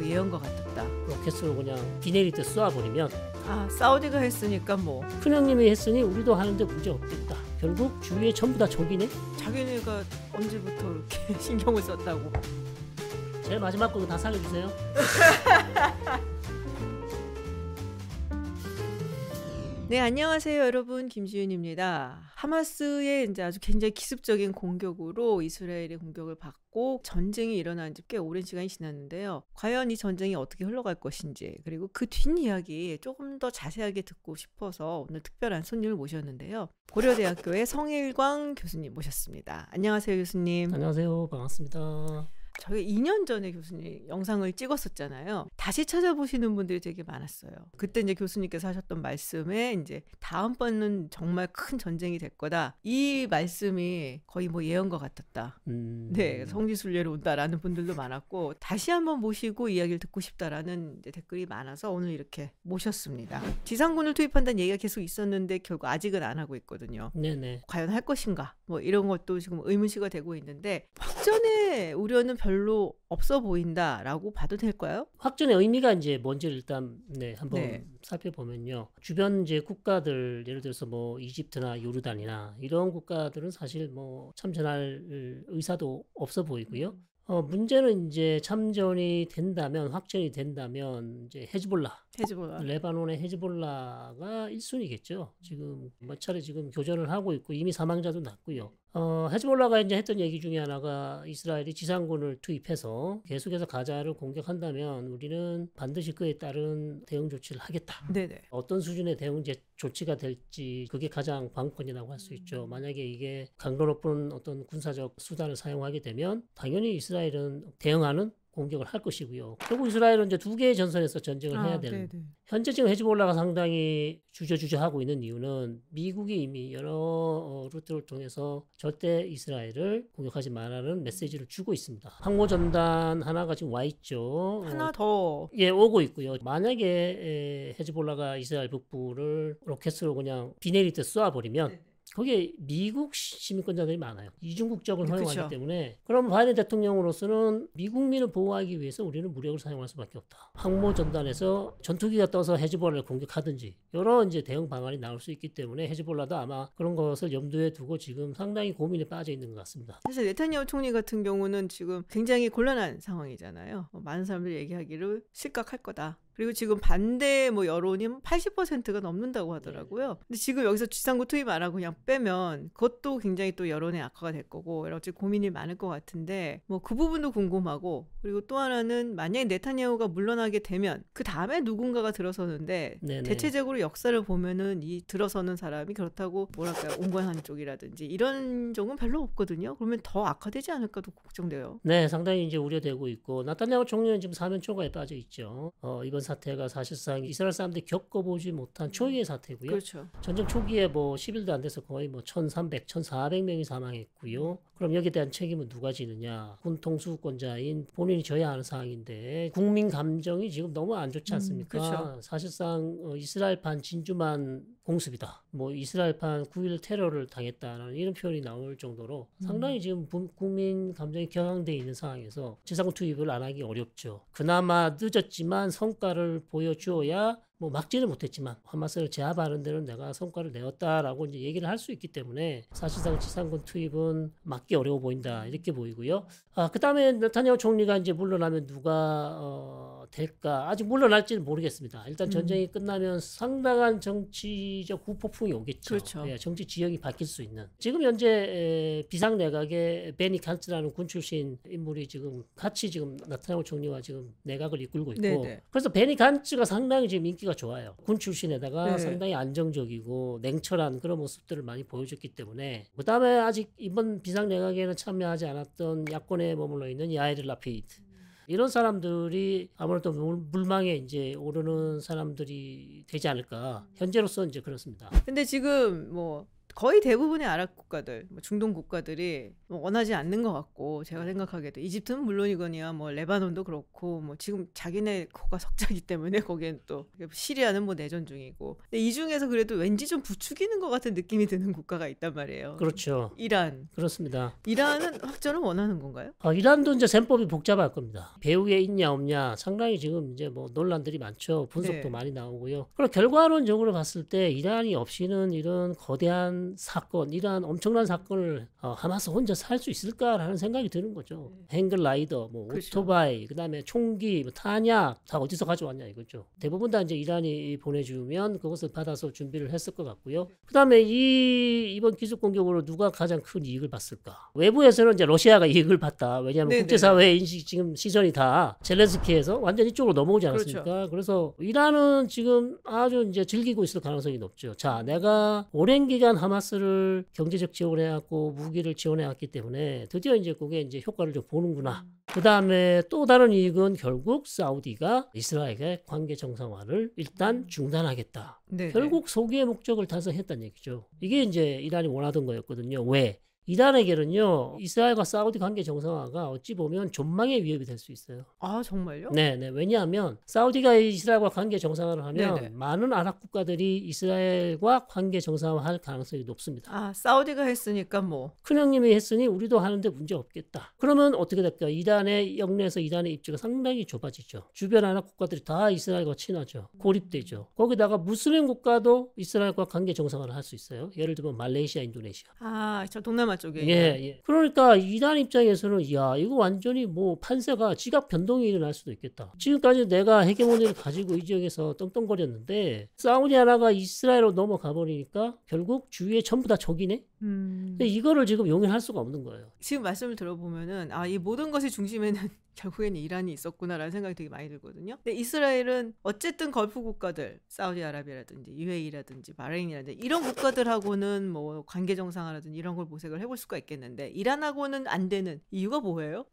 뭐 예언과 같았다. 로켓으로 그냥 비 내릴 때 쏘아버리면 아 사우디가 했으니까 뭐 큰형님이 했으니 우리도 하는데 문제 없겠다. 결국 주위에 전부 다 적이네. 자기네가 언제부터 이렇게 신경을 썼다고. 제일 마지막 거다 살려주세요. 네, 안녕하세요, 여러분. 김지윤입니다. 하마스의 이제 아주 굉장히 기습적인 공격으로 이스라엘의 공격을 받고 전쟁이 일어난 지 꽤 오랜 시간이 지났는데요. 과연 이 전쟁이 어떻게 흘러갈 것인지, 그리고 그 뒷이야기 조금 더 자세하게 듣고 싶어서 오늘 특별한 손님을 모셨는데요. 고려대학교의 성일광 교수님 모셨습니다. 안녕하세요, 교수님. 안녕하세요. 반갑습니다. 저희 2년 전에 교수님 영상을 찍었었잖아요. 다시 찾아보시는 분들이 되게 많았어요. 그때 이제 교수님께서 하셨던 말씀에 이제 다음번은 정말 큰 전쟁이 될 거다. 이 말씀이 거의 뭐 예언과 같았다. 음... 네, 성지순례로 온다라는 분들도 많았고 다시 한번 모시고 이야기를 듣고 싶다라는 댓글이 많아서 오늘 이렇게 모셨습니다. 지상군을 투입한다는 얘기가 계속 있었는데 결국 아직은 안 하고 있거든요. 네네. 과연 할 것인가? 뭐 이런 것도 지금 의문시가 되고 있는데 확전의 우려는 별로 없어 보인다라고 봐도 될까요? 확전의 의미가 이제 뭔지를 일단 네 한번 네. 살펴보면요. 주변 이제 국가들 예를 들어서 뭐 이집트나 요르단이나 이런 국가들은 사실 뭐 참전할 의사도 없어 보이고요. 어, 문제는 이제 참전이 된다면 확전이 된다면 이제 헤즈볼라 헤즈볼라. 레바논의 헤즈볼라가 1순위겠죠. 지금 몇 차례 지금 교전을 하고 있고 이미 사망자도 났고요. 어, 헤즈볼라가 이제 했던 얘기 중에 하나가 이스라엘이 지상군을 투입해서 계속해서 가자를 공격한다면 우리는 반드시 그에 따른 대응 조치를 하겠다. 네네. 어떤 수준의 대응 제- 조치가 될지 그게 가장 관건이라고 할 수 있죠. 만약에 이게 강도 높은 어떤 군사적 수단을 사용하게 되면 당연히 이스라엘은 대응하는 공격을 할 것이고요. 결국 이스라엘은 이제 두 개의 전선에서 전쟁을 해야 되는 네네. 현재 지금 헤즈볼라가 상당히 주저주저하고 있는 이유는 미국이 이미 여러 어, 루트를 통해서 절대 이스라엘을 공격하지 말라는 메시지를 주고 있습니다. 항모 전단 하나가 지금 와 있죠. 하나 어, 더 예, 오고 있고요. 만약에 에, 헤즈볼라가 이스라엘 북부를 로켓으로 그냥 비 내릴 때 쏘아버리면 거기에 미국 시- 시민권자들이 많아요. 이중 국적을 네, 허용하기 그쵸. 때문에 그럼 바이든 대통령으로서는 미국민을 보호하기 위해서 우리는 무력을 사용할 수밖에 없다. 항모 전단에서 전투기가 떠서 헤즈볼라를 공격하든지 여러 이제 대응 방안이 나올 수 있기 때문에 헤즈볼라도 아마 그런 것을 염두에 두고 지금 상당히 고민에 빠져 있는 것 같습니다. 사실 네타냐후 총리 같은 경우는 지금 굉장히 곤란한 상황이잖아요. 어, 많은 사람들이 얘기하기를 실각할 거다. 그리고 지금 반대 뭐 여론이 80%가 넘는다고 하더라고요. 근데 지금 여기서 지상구 투입 안 하고 그냥 빼면 그것도 굉장히 또 여론의 악화가 될 거고 여러 가지 고민이 많을 것 같은데 뭐 그 부분도 궁금하고 그리고 또 하나는 만약에 네타냐후가 물러나게 되면 그 다음에 누군가가 들어서는데 네네. 대체적으로 역사를 보면은 이 들어서는 사람이 그렇다고 뭐랄까요 온건한 쪽이라든지 이런 적은 별로 없거든요. 그러면 더 악화되지 않을까도 걱정돼요. 네, 상당히 이제 우려되고 있고 나타냐후 총리는 지금 사면 초과에 빠져 있죠. 어, 이번 사태가 사실상 이스라엘 사람들이 겪어보지 못한 초유의 사태고요. 그렇죠. 전쟁 초기에 뭐 10일도 안 돼서 거의 뭐 1,300, 1,400명이 사망했고요. 그럼 여기에 대한 책임은 누가 지느냐? 군 통수권자인 본인이 져야 하는 상황인데 국민 감정이 지금 너무 안 좋지 않습니까? 그렇죠. 사실상 어, 이스라엘판 진주만 공습이다. 뭐 이스라엘판 9일 테러를 당했다라는 이런 표현이 나올 정도로 상당히 지금 부- 국민 감정이 격앙돼 있는 상황에서 지상군 투입을 안 하기 어렵죠. 그나마 늦었지만 성과 를 보여주어야 뭐 막지는 못했지만 하마스를 제압하는 데는 내가 성과를 내었다라고 이제 얘기를 할 수 있기 때문에 사실상 지상군 투입은 막기 어려워 보인다 이렇게 보이고요. 아 그다음에 네타냐후 총리가 이제 물러나면 누가 어, 될까 아직 물러날지는 모르겠습니다. 일단 음. 전쟁이 끝나면 상당한 정치적 후폭풍이 오겠죠. 그렇죠. 예, 정치 지형이 바뀔 수 있는 지금 현재 에, 비상 내각의 베니 칸츠라는 군 출신 인물이 지금 같이 지금 나타나고 총리와 지금 내각을 이끌고 있고 네네. 그래서 베니 칸츠가 상당히 지금 인기가 좋아요. 군 출신에다가 네. 상당히 안정적이고 냉철한 그런 모습들을 많이 보여줬기 때문에 그다음에 아직 이번 비상 내각에는 참여하지 않았던 야권에 머물러 있는 야이르 라피드 이런 사람들이 아무래도 물- 물망에 이제 오르는 사람들이 되지 않을까 현재로서 이제 그렇습니다. 근데 지금 뭐 거의 대부분의 아랍 국가들, 뭐 중동 국가들이 뭐 원하지 않는 것 같고 제가 생각하기에도 이집트는 물론이거니와 뭐 레바논도 그렇고 뭐 지금 자기네 코가 석자기 때문에 거기엔 또 시리아는 뭐 내전 중이고 근데 이 중에서 그래도 왠지 좀 부추기는 것 같은 느낌이 드는 국가가 있단 말이에요. 그렇죠. 이란. 그렇습니다. 이란은 확전을 원하는 건가요? 어, 이란도 이제 셈법이 복잡할 겁니다. 배후에 있냐 없냐 상당히 지금 이제 뭐 논란들이 많죠. 분석도 네. 많이 나오고요. 그럼 결과론적으로 봤을 때 이란이 없이는 이런 거대한 사건, 이러한 엄청난 사건을 어, 하마스 혼자 살 수 있을까라는 생각이 드는 거죠. 행글라이더, 뭐 그렇죠. 오토바이, 그다음에 총기, 뭐 탄약 다 어디서 가져왔냐 이거죠. 대부분 다 이제 이란이 보내주면 그것을 받아서 준비를 했을 것 같고요. 그다음에 이 이번 기습 공격으로 누가 가장 큰 이익을 봤을까? 외부에서는 이제 러시아가 이익을 봤다. 왜냐하면 네네네. 국제사회의 인식 지금 시선이 다 젤렌스키에서 완전 이쪽으로 넘어오지 않았습니까? 그렇죠. 그래서 이란은 지금 아주 이제 즐기고 있을 가능성이 높죠. 자, 내가 오랜 기간 하마스를 경제적 지원해왔고 무기를 지원해왔기 때문에 드디어 이제 그게 이제 효과를 좀 보는구나. 그 다음에 또 다른 이익은 결국 사우디가 이스라엘의 관계 정상화를 일단 중단하겠다. 네. 결국 소기의 목적을 달성했다는 얘기죠. 이게 이제 이란이 원하던 거였거든요. 왜? 이란에게는요, 이스라엘과 사우디 관계 정상화가 어찌 보면 전망의 위협이 될 수 있어요. 아 정말요? 네, 네. 왜냐하면 사우디가 이스라엘과 관계 정상화를 하면 네네. 많은 아랍 국가들이 이스라엘과 관계 정상화할 가능성이 높습니다. 아 사우디가 했으니까 뭐 큰형님이 했으니 우리도 하는데 문제 없겠다. 그러면 어떻게 될까? 이란의 영내에서 이란의 입지가 상당히 좁아지죠. 주변 아랍 국가들이 다 이스라엘과 친하죠. 고립되죠. 거기다가 무슬림 국가도 이스라엘과 관계 정상화를 할 수 있어요. 예를 들면 말레이시아, 인도네시아. 아저 동남아 쪽에 예, 예. 그러니까 이란 입장에서는 야 이거 완전히 뭐 판세가 지각 변동이 일어날 수도 있겠다. 지금까지 내가 헤게모니를 가지고 이 지역에서 떵떵거렸는데 사우디아라가 이스라엘로 넘어가 버리니까 결국 주위에 전부 다 적이네. 음. 이거를 지금 용인할 수가 없는 거예요. 지금 말씀을 들어보면은 아 이 모든 것의 중심에는 결국에는 이란이 있었구나라는 생각이 되게 많이 들거든요. 근데 이스라엘은 어쨌든 걸프 국가들, 사우디아라비아라든지 UAE라든지 바레인이라든지 이런 국가들하고는 뭐 관계 정상화라든지 이런 걸 모색을 해볼 수가 있겠는데 이란하고는 안 되는 이유가 뭐예요?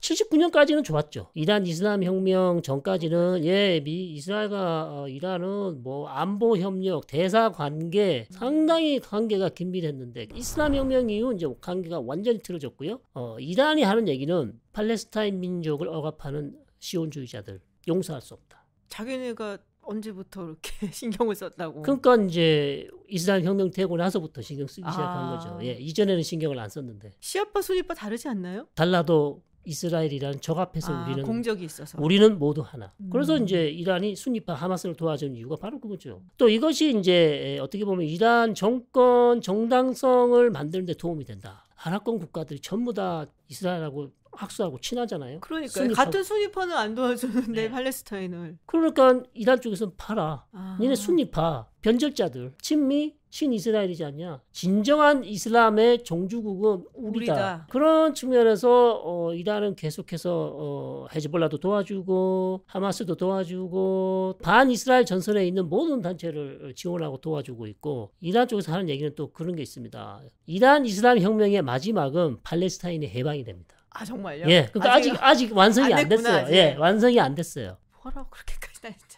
79년까지는 좋았죠. 이란 이슬람 혁명 전까지는 예, 미 이스라엘과 어, 이란은 뭐 안보 협력, 대사 관계 상당히 관계가 긴밀했는데 이슬람 혁명 이후 이제 관계가 완전히 틀어졌고요. 어, 이란이 하는 얘기는 팔레스타인 민족을 억압하는 시온주의자들 용서할 수 없다. 자기네가 언제부터 이렇게 신경을 썼다고? 그러니까 이제 이스라엘 혁명 되고 나서부터 신경 쓰기 시작한 아. 거죠. 예, 이전에는 신경을 안 썼는데 시아파 순위파 다르지 않나요? 달라도 이스라엘이란 적 앞에서 아, 우리는 공적이 있어서. 우리는 모두 하나. 음. 그래서 이제 이란이 순위파 하마스를 도와준 이유가 바로 그거죠. 또 이것이 이제 어떻게 보면 이란 정권 정당성을 만드는 데 도움이 된다. 아랍권 국가들이 전부 다 이스라엘하고 학수하고 친하잖아요. 그러니까 순위파- 같은 순위파는 안 도와주는데 네. 팔레스타인을. 그러니까 이란 쪽에서는 팔아. 아. 니네 순위파, 변절자들, 친미, 신이스라엘이지 않냐. 진정한 이슬람의 종주국은 우리다. 우리다. 그런 측면에서 어, 이란은 계속해서 어, 헤즈볼라도 도와주고 하마스도 도와주고 반 이스라엘 전선에 있는 모든 단체를 지원하고 도와주고 있고 이란 쪽에서 하는 얘기는 또 그런 게 있습니다. 이란 이슬람 혁명의 마지막은 팔레스타인의 해방이 됩니다. 아 정말요? 예, 그러니까 아직 아직 완성이 안 안, 됐어요. 아직. 예, 완성이 안 됐어요. 뭐라고 그렇게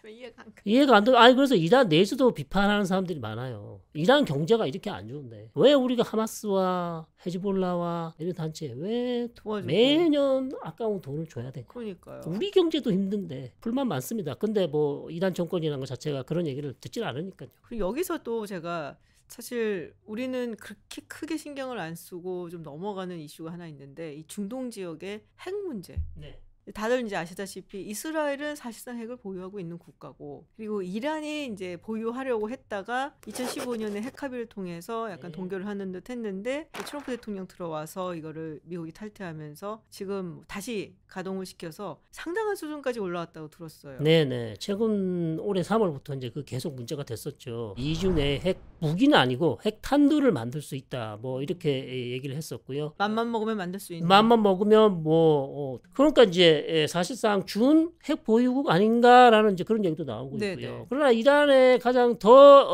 진짜 이해가 안 가. 이해가 안 돼. 아니 그래서 이란 내에서도 비판하는 사람들이 많아요. 이란 경제가 이렇게 안 좋은데 왜 우리가 하마스와 헤즈볼라와 이런 단체 왜 도와주고. 매년 아까운 돈을 줘야 돼? 그러니까요. 우리 경제도 힘든데 불만 많습니다. 근데 뭐 이란 정권이라는 것 자체가 그런 얘기를 듣질 않으니까요. 그리고 여기서 또 제가 사실 우리는 그렇게 크게 신경을 안 쓰고 좀 넘어가는 이슈가 하나 있는데 이 중동 지역의 핵 문제. 네. 다들 이제 아시다시피 이스라엘은 사실상 핵을 보유하고 있는 국가고 그리고 이란이 이제 보유하려고 했다가 2015년에 핵 합의를 통해서 약간 네. 동결을 하는 듯 했는데 트럼프 대통령 들어와서 이거를 미국이 탈퇴하면서 지금 다시 가동을 시켜서 상당한 수준까지 올라왔다고 들었어요. 네네. 최근 올해 3월부터 이제 그 계속 문제가 됐었죠. 2주 내에 핵 무기는 아니고 핵 탄두를 만들 수 있다. 뭐 이렇게 얘기를 했었고요. 맘만 먹으면 만들 수 있는. 마음만 먹으면 뭐 어, 그러니까 이제 예, 사실상 준 핵 보유국 아닌가라는 이제 그런 얘기도 나오고 네네. 있고요. 그러나 이란의 가장 더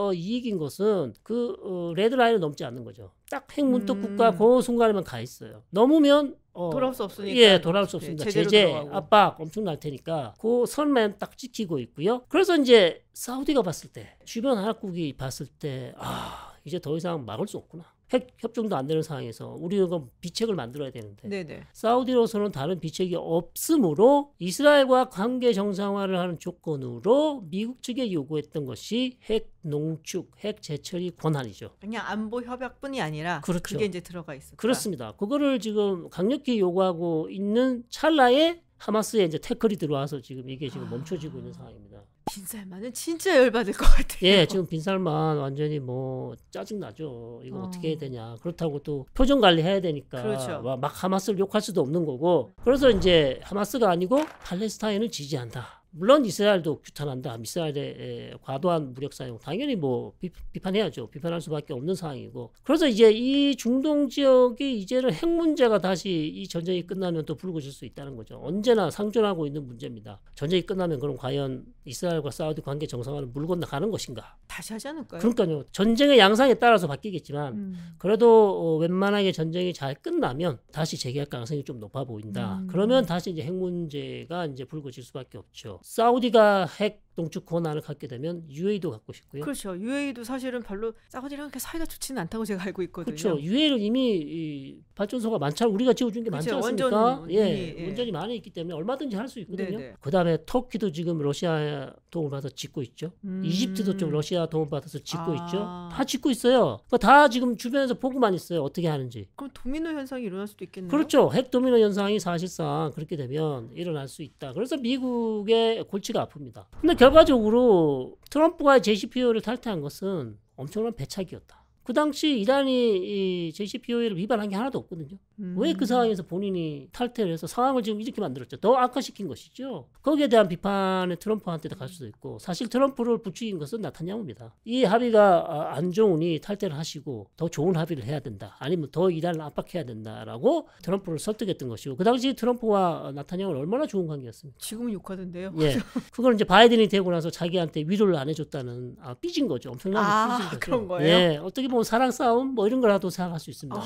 어, 이익인 것은 그 어, 레드라인을 넘지 않는 거죠. 딱 핵 문턱 음. 국가 그 순간에만 가 있어요. 넘으면 어, 돌아올 수 없으니까. 예, 돌아올 수 예, 없습니다. 제재로 제재, 들어가고. 압박 엄청 날 테니까 그 선만 딱 지키고 있고요. 그래서 이제 사우디가 봤을 때 주변 아랍국이 봤을 때 아, 이제 더 이상 막을 수 없구나. 핵 협정도 안 되는 상황에서 우리가 비책을 만들어야 되는데 네네. 사우디로서는 다른 비책이 없으므로 이스라엘과 관계 정상화를 하는 조건으로 미국 측에 요구했던 것이 핵 농축, 핵 재처리 권한이죠. 그냥 안보 협약뿐이 아니라 그렇죠. 그게 이제 들어가 있었다. 그렇습니다. 그거를 지금 강력히 요구하고 있는 찰나에 하마스의 이제 태클이 들어와서 지금 이게 지금 멈춰지고 있는 상황입니다. 빈살만은 진짜 열받을 것 같아요. 예, 지금 빈살만 완전히 뭐 짜증 나죠. 이거 어. 어. 떻게 해야 되냐. 그렇다고 또 표정 관리해야 되니까 그렇죠. 막, 막 하마스를 욕할 수도 없는 거고. 그래서 이제 하마스가 아니고 팔레스타인을 지지한다. 물론 이스라엘도 규탄한다. 이스라엘의 에, 과도한 무력 사용 당연히 뭐 비, 비판해야죠. 비판할 수밖에 없는 상황이고. 그래서 이제 이 중동 지역이 이제는 핵 문제가 다시 이 전쟁이 끝나면 또 불거질 수 있다는 거죠. 언제나 상존하고 있는 문제입니다. 전쟁이 끝나면 그럼 과연 이스라엘과 사우디 관계 정상화는 물 건너가는 것인가? 다시 하지 않을까요? 그러니까요. 전쟁의 양상에 따라서 바뀌겠지만 음. 그래도 어, 웬만하게 전쟁이 잘 끝나면 다시 재개할 가능성이 좀 높아 보인다. 음. 그러면 다시 이제 핵 문제가 이제 불거질 수밖에 없죠. 사우디가 핵 동축 권한을 갖게 되면 UAE도 갖고 싶고요. 그렇죠. UAE도 사실은 별로 사우디랑 그렇게 사이가 좋지는 않다고 제가 알고 있거든요. 그렇죠. UAE는 이미 이 발전소가 많잖아. 우리가 지어준 게 많지 그렇죠. 않습니까? 원전 예, 예. 원전이 많이 있기 때문에 얼마든지 할 수 있거든요. 네네. 그다음에 터키도 지금 러시아 도움을 받아서 짓고 있죠. 음. 이집트도 좀 러시아 도움 받아서 짓고 아. 있죠. 다 짓고 있어요. 그러니까 다 지금 주변에서 보고만 있어요. 어떻게 하는지. 그럼 도미노 현상이 일어날 수도 있겠네요. 그렇죠. 핵 도미노 현상이 사실상 그렇게 되면 일어날 수 있다. 그래서 미국의 골치가 아픕니다. 근데 결 과적으로 트럼프가 JCPO를 탈퇴한 것은 엄청난 배착이었다. 그 당시 이란이 이 JCPOA를 위반한 게 하나도 없거든요. 음. 왜그 상황에서 본인이 탈퇴를 해서 상황을 지금 이렇게 만들었죠? 더 악화시킨 것이죠. 거기에 대한 비판에 트럼프한테도 갈 수도 있고 사실 트럼프를 부추긴 것은 나타냐후입니다. 이 합의가 아, 안 좋으니 탈퇴를 하시고 더 좋은 합의를 해야 된다. 아니면 더 이란을 압박해야 된다라고 트럼프를 설득했던 것이고 그 당시 트럼프와 나타냐후는 얼마나 좋은 관계였습니까? 지금은 욕하던데요. 예, 그걸 이제 바이든이 되고 나서 자기한테 위로를 안 해줬다는 아 삐진 거죠. 엄청나게 아, 삐진 거죠. 그런 거예요? 예, 어떻게 보면 사랑 싸움 뭐 이런 거라도 생각할 수 있습니다.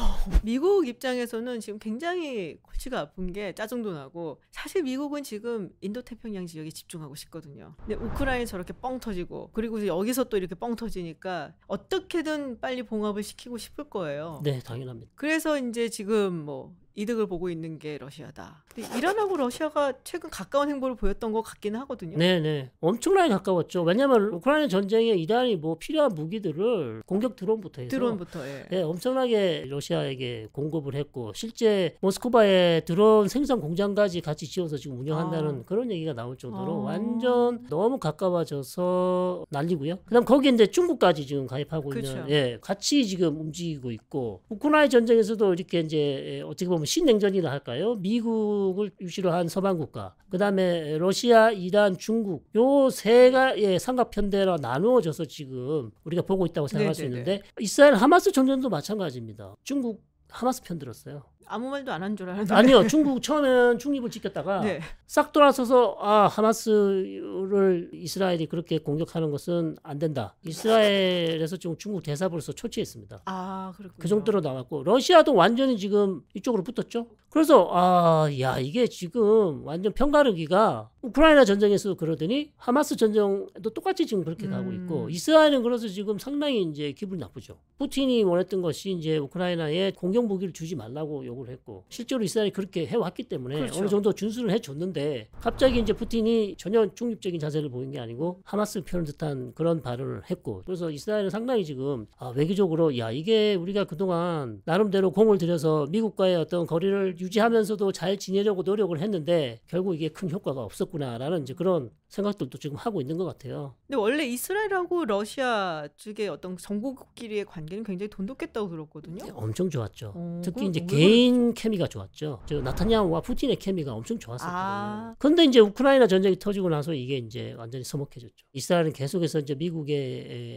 미국 입장에서 는 지금 굉장히 골치가 아픈 게 짜증도 나고 사실 미국은 지금 인도 태평양 지역에 집중하고 싶거든요. 근데 우크라이나 저렇게 뻥 터지고 그리고 여기서 또 이렇게 뻥 터지니까 어떻게든 빨리 봉합을 시키고 싶을 거예요. 네, 당연합니다. 그래서 이제 지금 뭐 이득을 보고 있는 게 러시아다. 근데 이란하고 러시아가 최근 가까운 행보를 보였던 것 같기는 하거든요. 네네. 엄청나게 가까웠죠. 왜냐하면 우크라이나 전쟁에 이란이 뭐 필요한 무기들을 공격 드론부터 해서 드론부터 예. 예, 엄청나게 러시아에게 공급을 했고 실제 모스크바에 드론 생산 공장까지 같이 지어서 지금 운영한다는 아. 그런 얘기가 나올 정도로 아. 완전 너무 가까워져서 난리고요. 그다음 거기 이제 중국까지 지금 가입하고 있는 그렇죠. 예, 같이 지금 움직이고 있고 우크라이나 전쟁에서도 이렇게 이제 예, 어떻게 보면 신냉전이라 할까요? 미국을 유시로 한 서방 국가, 그 다음에 러시아, 이란, 중국 요 세가 예, 삼각편대로 나누어져서 지금 우리가 보고 있다고 생각할 수 네네네. 있는데 이스라엘 하마스 전쟁도 마찬가지입니다. 중국 하마스 편 들었어요. 아무 말도 안 한 줄 알았는데. 아니요, 중국 처음에는 중립을 지켰다가 네. 싹 돌아서서 아 하마스를 이스라엘이 그렇게 공격하는 것은 안 된다. 이스라엘에서 지금 중국 대사부로서 초치했습니다. 아, 그렇군요. 그 정도로 나왔고 러시아도 완전히 지금 이쪽으로 붙었죠. 그래서 아, 야 이게 지금 완전 편가르기가 우크라이나 전쟁에서 그러더니 하마스 전쟁도 똑같이 지금 그렇게 가고 음. 있고 이스라엘은 그래서 지금 상당히 이제 기분이 나쁘죠. 푸틴이 원했던 것이 이제 우크라이나에 공격 무기를 주지 말라고 요구 를 했고 실제로 이스라엘이 그렇게 해왔기 때문에 그렇죠. 어느 정도 준수를 해줬는데 갑자기 이제 푸틴이 전혀 중립적인 자세를 보인 게 아니고 하마스 표현 듯한 그런 발언을 했고 그래서 이스라엘은 상당히 지금 아, 외교적으로 야 이게 우리가 그동안 나름대로 공을 들여서 미국과의 어떤 거리를 유지하면서도 잘 지내려고 노력을 했는데 결국 이게 큰 효과가 없었구나라는 이제 그런 생각들도 지금 하고 있는 것 같아요. 근데 원래 이스라엘하고 러시아 측의 어떤 정국끼리의 관계는 굉장히 돈독했다고 들었거든요. 엄청 좋았죠. 어, 특히 이제 왜 개인 케미가 좋았죠. 저 나타냐후와 푸틴의 케미가 엄청 좋았었거든요. 아. 근데 이제 우크라이나 전쟁이 터지고 나서 이게 이제 완전히 서먹해졌죠. 이스라엘은 계속해서 이제 미국의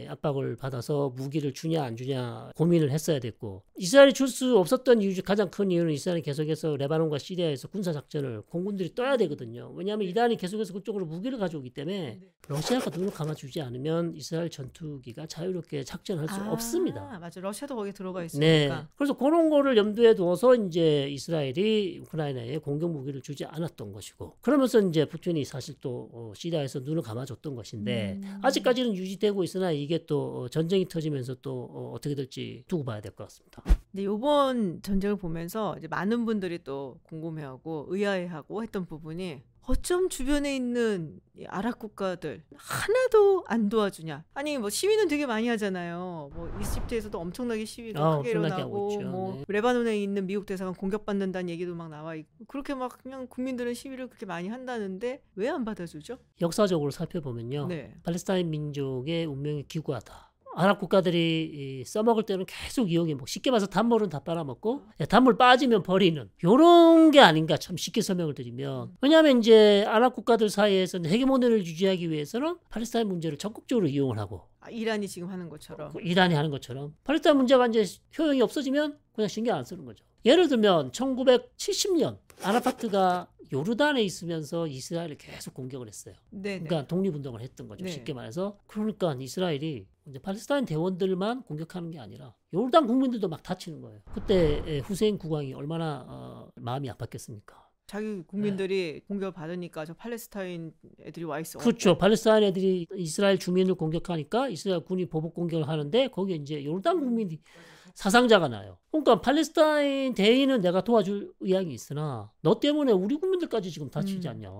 에, 압박을 받아서 무기를 주냐 안 주냐 고민을 했어야 됐고 이스라엘이 줄 수 없었던 이유 중 가장 큰 이유는 이스라엘이 계속해서 레바논과 시리아에서 군사 작전을 공군들이 떠야 되거든요. 왜냐하면 이란이 계속해서 그쪽으로 무기를 가져오기 때문에 러시아가 눈을 감아주지 않으면 이스라엘 전투기가 자유롭게 작전할 수 아, 없습니다. 맞아. 러시아도 거기 들어가 네. 있으니까. 그래서 그런 거를 염두에 두어서 이제 이스라엘이 우크라이나에 공격 무기를 주지 않았던 것이고 그러면서 이제 푸틴이 사실 또 어, 시리아에서 눈을 감아줬던 것인데 음. 아직까지는 유지되고 있으나 이게 또 어, 전쟁이 터지면서 또 어, 어떻게 될지 두고 봐야 될 것 같습니다. 근데 이번 전쟁을 보면서 이제 많은 분들이 또 궁금해하고 의아해하고 했던 부분이 어쩜 주변에 있는 이 아랍 국가들 하나도 안 도와주냐? 아니 뭐 시위는 되게 많이 하잖아요. 뭐 이집트에서도 엄청나게 시위가 아, 크게 일어나고. 뭐 네. 레바논에 있는 미국 대사관 공격받는다는 얘기도 막 나와 있고 그렇게 막 그냥 국민들은 시위를 그렇게 많이 한다는데 왜 안 받아주죠? 역사적으로 살펴보면요. 네. 팔레스타인 민족의 운명이 기구하다. 아랍 국가들이 이 써먹을 때는 계속 이용해 뭐 쉽게 봐서 단물은 다 빨아먹고 야, 단물 빠지면 버리는 요런 게 아닌가 참 쉽게 설명을 드리면 왜냐하면 이제 아랍 국가들 사이에서는 헤게모니를 유지하기 위해서는 팔레스타인 문제를 적극적으로 이용을 하고 아, 이란이 지금 하는 것처럼. 그 이란이 하는 것처럼 팔레스타인 문제가 이제 효용이 없어지면 그냥 신경 안 쓰는 거죠. 예를 들면 1970년 아라파트가 요르단에 있으면서 이스라엘을 계속 공격을 했어요. 네. 네. 그러니까 독립운동을 했던 거죠. 네. 쉽게 말해서. 그러니까 이스라엘이 이제 팔레스타인 대원들만 공격하는 게 아니라 요르단 국민들도 막 다치는 거예요. 그때 에, 후세인 국왕이 얼마나 어, 마음이 아팠겠습니까? 자기 국민들이 공격을 받으니까 저 팔레스타인 애들이 와 있어. 그렇죠. 팔레스타인 애들이 이스라엘 주민을 공격하니까 이스라엘 군이 보복 공격을 하는데 거기에 이제 요르단 국민이 사상자가 나요. 그러니까 팔레스타인 대의는 내가 도와줄 의향이 있으나 너 때문에 우리 국민들까지 지금 다치지 음. 않냐.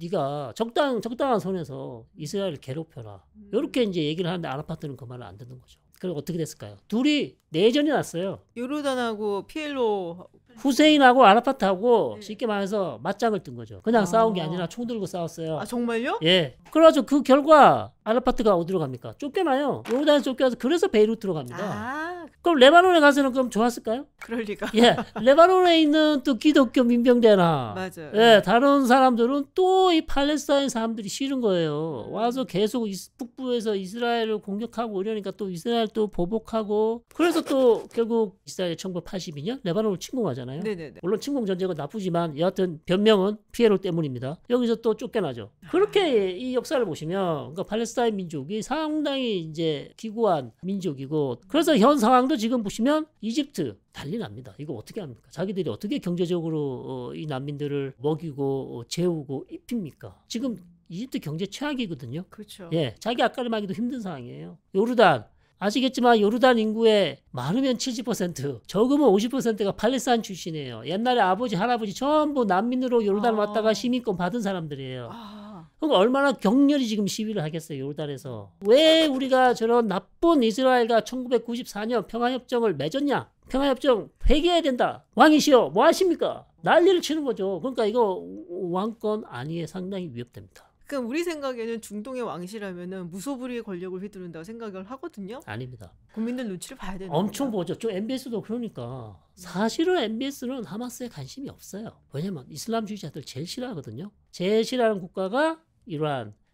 네가 적당 적당한 선에서 이스라엘을 괴롭혀라. 이렇게 이제 얘기를 하는데 아랍파트는 그 말을 안 듣는 거죠. 그리고 어떻게 됐을까요? 둘이 내전이 났어요. 요르단하고 PLO 후세인하고 아라파트하고 네. 쉽게 말해서 맞짱을 뜬 거죠. 그냥 아. 싸운 게 아니라 총 들고 싸웠어요. 아 정말요? 예. 그래가지고 그 결과 아라파트가 어디로 갑니까? 쫓겨나요. 요르단에 쫓겨나서 그래서 베이루트로 갑니다. 아 그럼 레바논에 가서는 그럼 좋았을까요? 그럴 리가. 예. 레바논에 있는 또 기독교 민병대나 맞아요. 예, 다른 사람들은 또 이 팔레스타인 사람들이 싫은 거예요. 와서 계속 이스- 북부에서 이스라엘을 공격하고 이러니까 또 이스라엘 또 보복하고 그래서 또 결국 이스라엘 1982년 레바논을 침공하잖아요. 네네네. 물론 침공 전쟁은 나쁘지만 여하튼 변명은 PLO 때문입니다. 여기서 또 쫓겨나죠. 그렇게 이 역사를 보시면 그러니까 팔레스타인 민족이 상당히 이제 기구한 민족이고 그래서 현 상황도 지금 보시면 이집트 난리 납니다. 이거 어떻게 합니까? 자기들이 어떻게 경제적으로 어, 이 난민들을 먹이고 어, 재우고 입힙니까? 지금 이집트 경제 최악이거든요. 그렇죠. 예, 자기 하기도 힘든 상황이에요. 요르단 아시겠지만 요르단 인구의 많으면 70%, 적으면 50%가 팔레스타인 출신이에요. 옛날에 아버지, 할아버지 전부 난민으로 요르단 아. 왔다가 시민권 받은 사람들이에요. 아 그러니까 얼마나 격렬히 지금 시위를 하겠어요, 요르단에서. 왜 우리가 저런 나쁜 이스라엘과 1994년 평화협정을 맺었냐? 평화협정 폐기해야 된다. 왕이시여, 뭐 하십니까? 난리를 치는 거죠. 그러니까 이거 왕권 안위에 상당히 위협됩니다. 그러니까 우리 생각에는 중동의 왕실하면은 무소불위의 권력을 휘두른다고 생각을 하거든요. 아닙니다. 국민들 눈치를 봐야 되는 엄청 거예요. 보죠. 좀 MBS도 그러니까 사실은 MBS는 하마스에 관심이 없어요. 왜냐면 이슬람주의자들 제일 싫어하거든요. 제일 싫어하는 국가가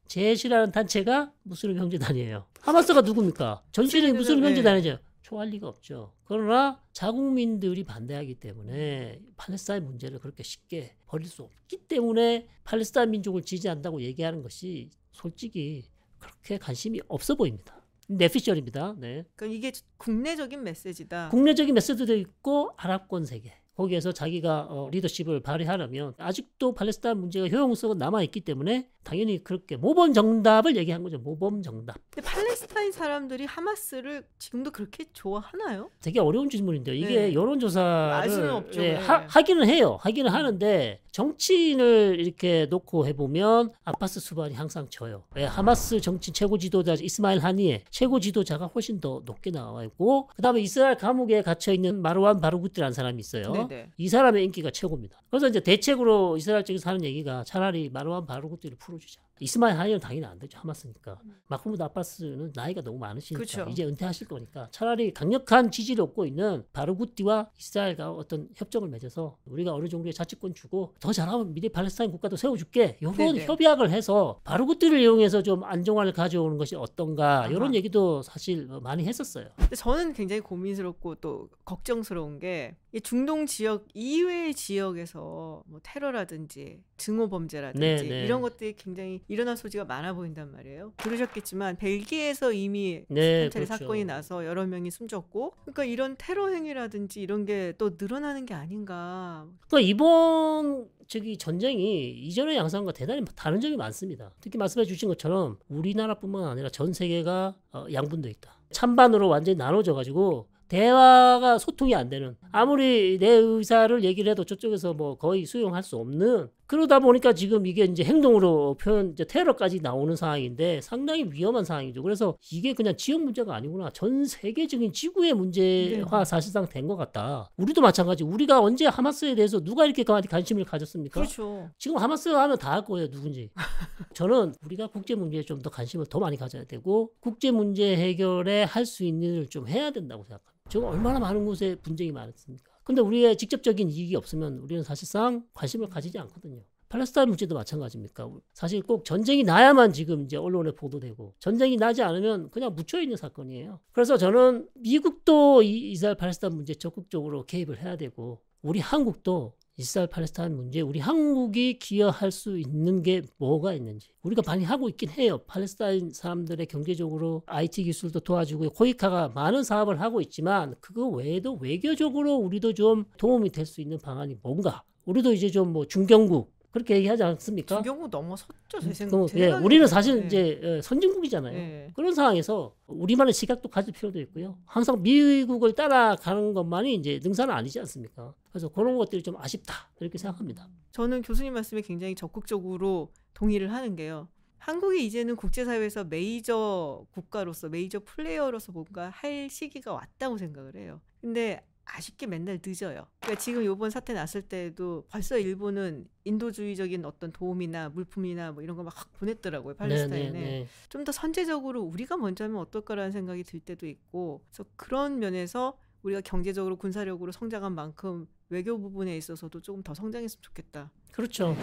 제일 싫어하는 단체가 무슬림 형제단이에요. 하마스가 누굽니까? 전신이 무슬림 네. 형제단이죠. 좋아할 리가 없죠. 그러나 자국민들이 반대하기 때문에 팔레스타인 문제를 그렇게 쉽게 버릴 수 없기 때문에 팔레스타인 민족을 지지한다고 얘기하는 것이 솔직히 그렇게 관심이 없어 보입니다. 내피셜입니다. 네. 그러니까 이게 국내적인 메시지다. 국내적인 메시지도 있고 아랍권 세계 거기에서 자기가 어, 리더십을 발휘하려면 아직도 팔레스타인 문제가 효용성은 남아 있기 때문에 당연히 그렇게 모범 정답을 얘기한 거죠. 모범 정답. 근데 팔레스타인 사람들이 하마스를 지금도 그렇게 좋아하나요? 되게 어려운 질문인데요. 이게 네. 여론조사를 없죠. 예, 네. 하, 하기는 해요. 하기는 하는데 정치인을 이렇게 놓고 해보면 아바스 수반이 항상 져요. 예, 하마스 정치 최고 지도자 이스마일 하니의 최고 지도자가 훨씬 더 높게 나와 있고 그 다음에 이스라엘 감옥에 갇혀 있는 마르완 바르구티라는 사람이 있어요. 네 네. 이 사람의 인기가 최고입니다. 그래서 이제 대책으로 이스라엘 쪽에서 하는 얘기가 차라리 마르완 바르구티를 풀어주자. 이스마일 하니는 당연히 안 되죠. 하마스니까. 마흐무드 아바스는 나이가 너무 많으시니까 그쵸. 이제 은퇴하실 거니까 차라리 강력한 지지를 얻고 있는 바르구티와 이스라엘과 어떤 협정을 맺어서 우리가 어느 정도의 자치권 주고 더 잘하면 미래 팔레스타인 국가도 세워줄게. 이런 네네. 협약을 해서 바르구티를 이용해서 좀 안정화를 가져오는 것이 어떤가 이런 아하. 얘기도 사실 많이 했었어요. 근데 저는 굉장히 고민스럽고 또 걱정스러운 게이 중동 지역 이외의 지역에서 뭐 테러라든지 증오 범죄라든지 네, 네. 이런 것들이 굉장히 일어날 소지가 많아 보인단 말이에요. 들으셨겠지만 벨기에에서 이미 네, 한 차례 그렇죠. 사건이 나서 여러 명이 숨졌고 그러니까 이런 테러 행위라든지 이런 게 또 늘어나는 게 아닌가. 그러니까 이번 저기 전쟁이 이전의 양상과 대단히 다른 점이 많습니다. 특히 말씀해 주신 것처럼 우리나라뿐만 아니라 전 세계가 어, 양분돼 있다. 찬반으로 완전히 나눠져 가지고 대화가 소통이 안 되는 아무리 내 의사를 얘기를 해도 저쪽에서 뭐 거의 수용할 수 없는 그러다 보니까 지금 이게 이제 행동으로 표현 이제 테러까지 나오는 상황인데 상당히 위험한 상황이죠. 그래서 이게 그냥 지역 문제가 아니구나. 전 세계적인 지구의 문제화 네. 사실상 된 것 같다. 우리도 마찬가지. 우리가 언제 하마스에 대해서 누가 이렇게 관- 관심을 가졌습니까? 그렇죠. 지금 하마스 하면 다 할 거예요 누군지 저는 우리가 국제 문제에 좀 더 관심을 더 많이 가져야 되고 국제 문제 해결에 할 수 있는 일을 좀 해야 된다고 생각합니다 지금 얼마나 많은 곳에 분쟁이 많습니까 근데 우리의 직접적인 이익이 없으면 우리는 사실상 관심을 가지지 않거든요 팔레스타인 문제도 마찬가지입니까? 사실 꼭 전쟁이 나야만 지금 이제 언론에 보도되고 전쟁이 나지 않으면 그냥 묻혀 있는 사건이에요. 그래서 저는 미국도 이 이스라엘 팔레스타인 문제 적극적으로 개입을 해야 되고 우리 한국도 이스라엘 팔레스타인 문제 우리 한국이 기여할 수 있는 게 뭐가 있는지 우리가 많이 하고 있긴 해요. 팔레스타인 사람들의 경제적으로 IT 기술도 도와주고 코이카가 많은 사업을 하고 있지만 그거 외에도 외교적으로 우리도 좀 도움이 될 수 있는 방안이 뭔가 우리도 이제 좀 뭐 중경국 그렇게 얘기하지 않습니까? 중경국 넘어섰죠 제 생각. 그럼, 제 예. 우리는 사실 네. 이제 예, 선진국이잖아요. 네. 그런 상황에서 우리만의 시각도 가질 필요도 있고요. 항상 미국을 따라가는 것만이 이제 능사는 아니지 않습니까? 그래서 그런 것들이 좀 아쉽다 이렇게 생각합니다. 저는 교수님 말씀에 굉장히 적극적으로 동의를 하는 게요. 한국이 이제는 국제사회에서 메이저 국가로서 메이저 플레이어로서 뭔가 할 시기가 왔다고 생각을 해요. 근데 아쉽게 맨날 늦어요. 그러니까 지금 이번 사태 났을 때도 벌써 일본은 인도주의적인 어떤 도움이나 물품이나 뭐 이런 거막 보냈더라고요 팔레스타인에. 네, 네. 좀더 선제적으로 우리가 먼저 하면 어떨까라는 생각이 들 때도 있고 그래서 그런 면에서 우리가 경제적으로 군사력으로 성장한 만큼 외교 부분에 있어서도 조금 더 성장했으면 좋겠다. 그렇죠.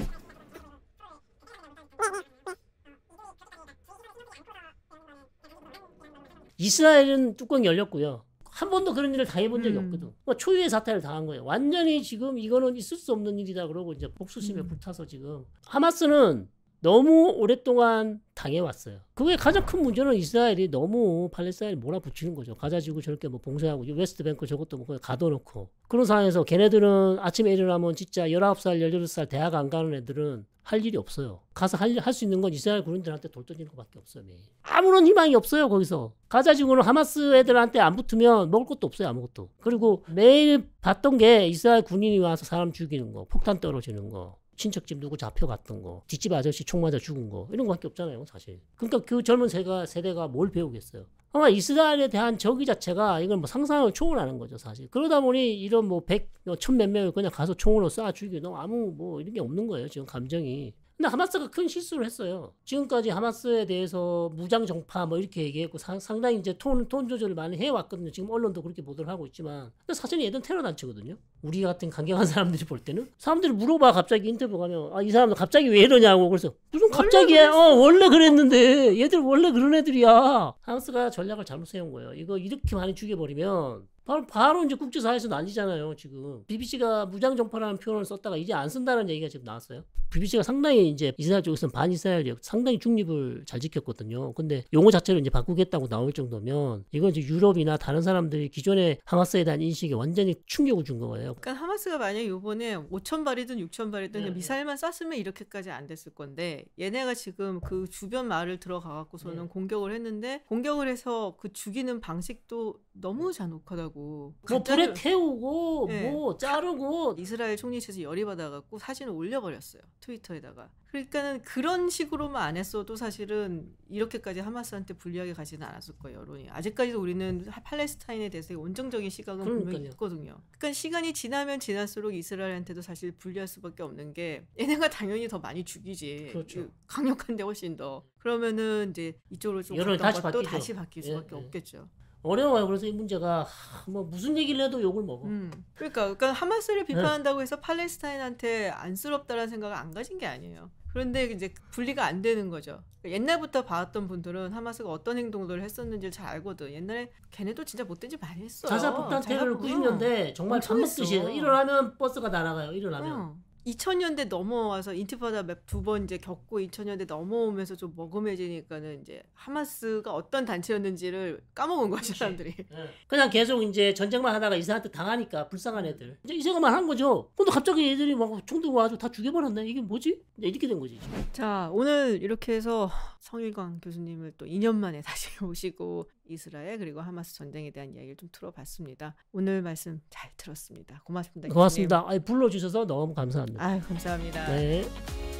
이스라엘은 뚜껑이 열렸고요. 한 번도 그런 일을 당해본 적이 음. 없거든. 뭐 초유의 사태를 당한 거예요. 완전히 지금 이거는 있을 수 없는 일이다 그러고 이제 복수심에 음. 불타서 지금 하마스는 너무 오랫동안 당해왔어요. 그게 가장 큰 문제는 이스라엘이 너무 팔레스타인을 몰아붙이는 거죠. 가자지구 저렇게 뭐 봉쇄하고 웨스트뱅크 저것도 뭐 그냥 가둬놓고 그런 상황에서 걔네들은 아침에 일어나면 진짜 19살, 18살 대학 안 가는 애들은 할 일이 없어요. 가서 할 수 있는 건 이스라엘 군인들한테 돌 던지는 것밖에 없어요. 매일. 아무런 희망이 없어요. 거기서. 가자지구는 하마스 애들한테 안 붙으면 먹을 것도 없어요. 아무것도. 그리고 매일 봤던 게 이스라엘 군인이 와서 사람 죽이는 거, 폭탄 떨어지는 거. 친척집 누구 잡혀갔던 거, 뒷집 아저씨 총 맞아 죽은 거 이런 거밖에 없잖아요, 사실. 그러니까 그 젊은 세가 세대가 뭘 배우겠어요? 아마 이스라엘에 대한 적의 자체가 이건 뭐 상상을 초월하는 거죠, 사실. 그러다 보니 이런 뭐 백, 천 몇 명을 그냥 가서 총으로 쏴 죽이고 아무 뭐 이런 게 없는 거예요, 지금 감정이. 근데 하마스가 큰 실수를 했어요. 지금까지 하마스에 대해서 무장 정파 뭐 이렇게 얘기했고 상, 상당히 이제 톤, 톤 조절을 많이 해왔거든요. 지금 언론도 그렇게 보도를 하고 있지만. 근데 사실 얘는 테러 단체거든요. 우리 같은 강경한 사람들이 볼 때는 사람들이 물어봐 갑자기 인터뷰 가면 아 이 사람들 갑자기 왜 이러냐고 그래서 무슨 갑자기 어 원래 그랬는데 얘들 원래 그런 애들이야 하마스가 전략을 잘못 세운 거예요 이거 이렇게 많이 죽여버리면 바로 바로 이제 국제사회에서 난리잖아요 지금 BBC가 무장정파라는 표현을 썼다가 이제 안 쓴다는 얘기가 지금 나왔어요 BBC가 상당히 이제 이스라엘 쪽에서는 반이스라엘이었 상당히 중립을 잘 지켰거든요 근데 용어 자체를 이제 바꾸겠다고 나올 정도면 이건 이제 유럽이나 다른 사람들이 기존의 하마스에 대한 인식에 완전히 충격을 준 거예요 그러니까 하마스가 만약 요번에 5천 발이든 6천 발이든 네, 네. 미사일만 쐈으면 이렇게까지 안 됐을 건데 얘네가 지금 그 주변 마을을 들어가 갖고서는 네. 공격을 했는데 공격을 해서 그 죽이는 방식도 너무 잔혹하다고. 뭐 가짜를- 불에 태우고 네. 뭐 자르고 이스라엘 총리 측이 열이 받아갖고 사진을 올려버렸어요 트위터에다가. 그러니까는 그런 식으로만 안 했어도 사실은 이렇게까지 하마스한테 불리하게 가지는 않았을 거예요 여론이. 아직까지도 우리는 하- 팔레스타인에 대해서 원정적인 시각은 분명히 그러니까요. 있거든요. 그러니까 시간이 지나면 지날수록 이스라엘한테도 사실 불리할 수밖에 없는 게 얘네가 당연히 더 많이 죽이지. 그렇죠. 그 강력한데 훨씬 더. 그러면은 이제 이쪽으로 좀 갔던 다시 바뀌죠. 다시 바뀔 예, 수밖에 예. 없겠죠. 어려워요. 그래서 이 문제가 하, 뭐 무슨 얘기를 해도 욕을 먹어. 음. 그러니까, 그러니까 하마스를 네. 비판한다고 해서 팔레스타인한테 안쓰럽다라는 생각을 안 가진 게 아니에요. 그런데 이제 분리가 안 되는 거죠. 옛날부터 봐왔던 분들은 하마스가 어떤 행동들을 했었는지를 잘 알거든. 옛날에 걔네도 진짜 못된 짓 많이 했어. 자사 폭탄 테러를 90년대 정말 했어. 일어나면 버스가 날아가요. 일어나면. 어. 2000년대 넘어와서 인티파다 두 번 이제 겪고 2000년대 넘어오면서 좀 머금해지니까는 이제 하마스가 어떤 단체였는지를 까먹은 그치. 사람들이. 예. 그냥 계속 이제 전쟁만 하다가 이사한테 당하니까 불쌍한 애들 이제 이 생각만 한 거죠. 근데 갑자기 애들이 막 총 들고 와서 다 죽여버렸네. 이게 뭐지? 이렇게 된 거지. 지금. 자 오늘 이렇게 해서 성일광 교수님을 또 2년 만에 다시 오시고 이스라엘 그리고 하마스 전쟁에 대한 이야기를 좀 들어봤습니다. 오늘 말씀 잘 들었습니다. 고맙습니다. 고맙습니다. 아이, 불러주셔서 너무 감사합니다. 아유 감사합니다. 네.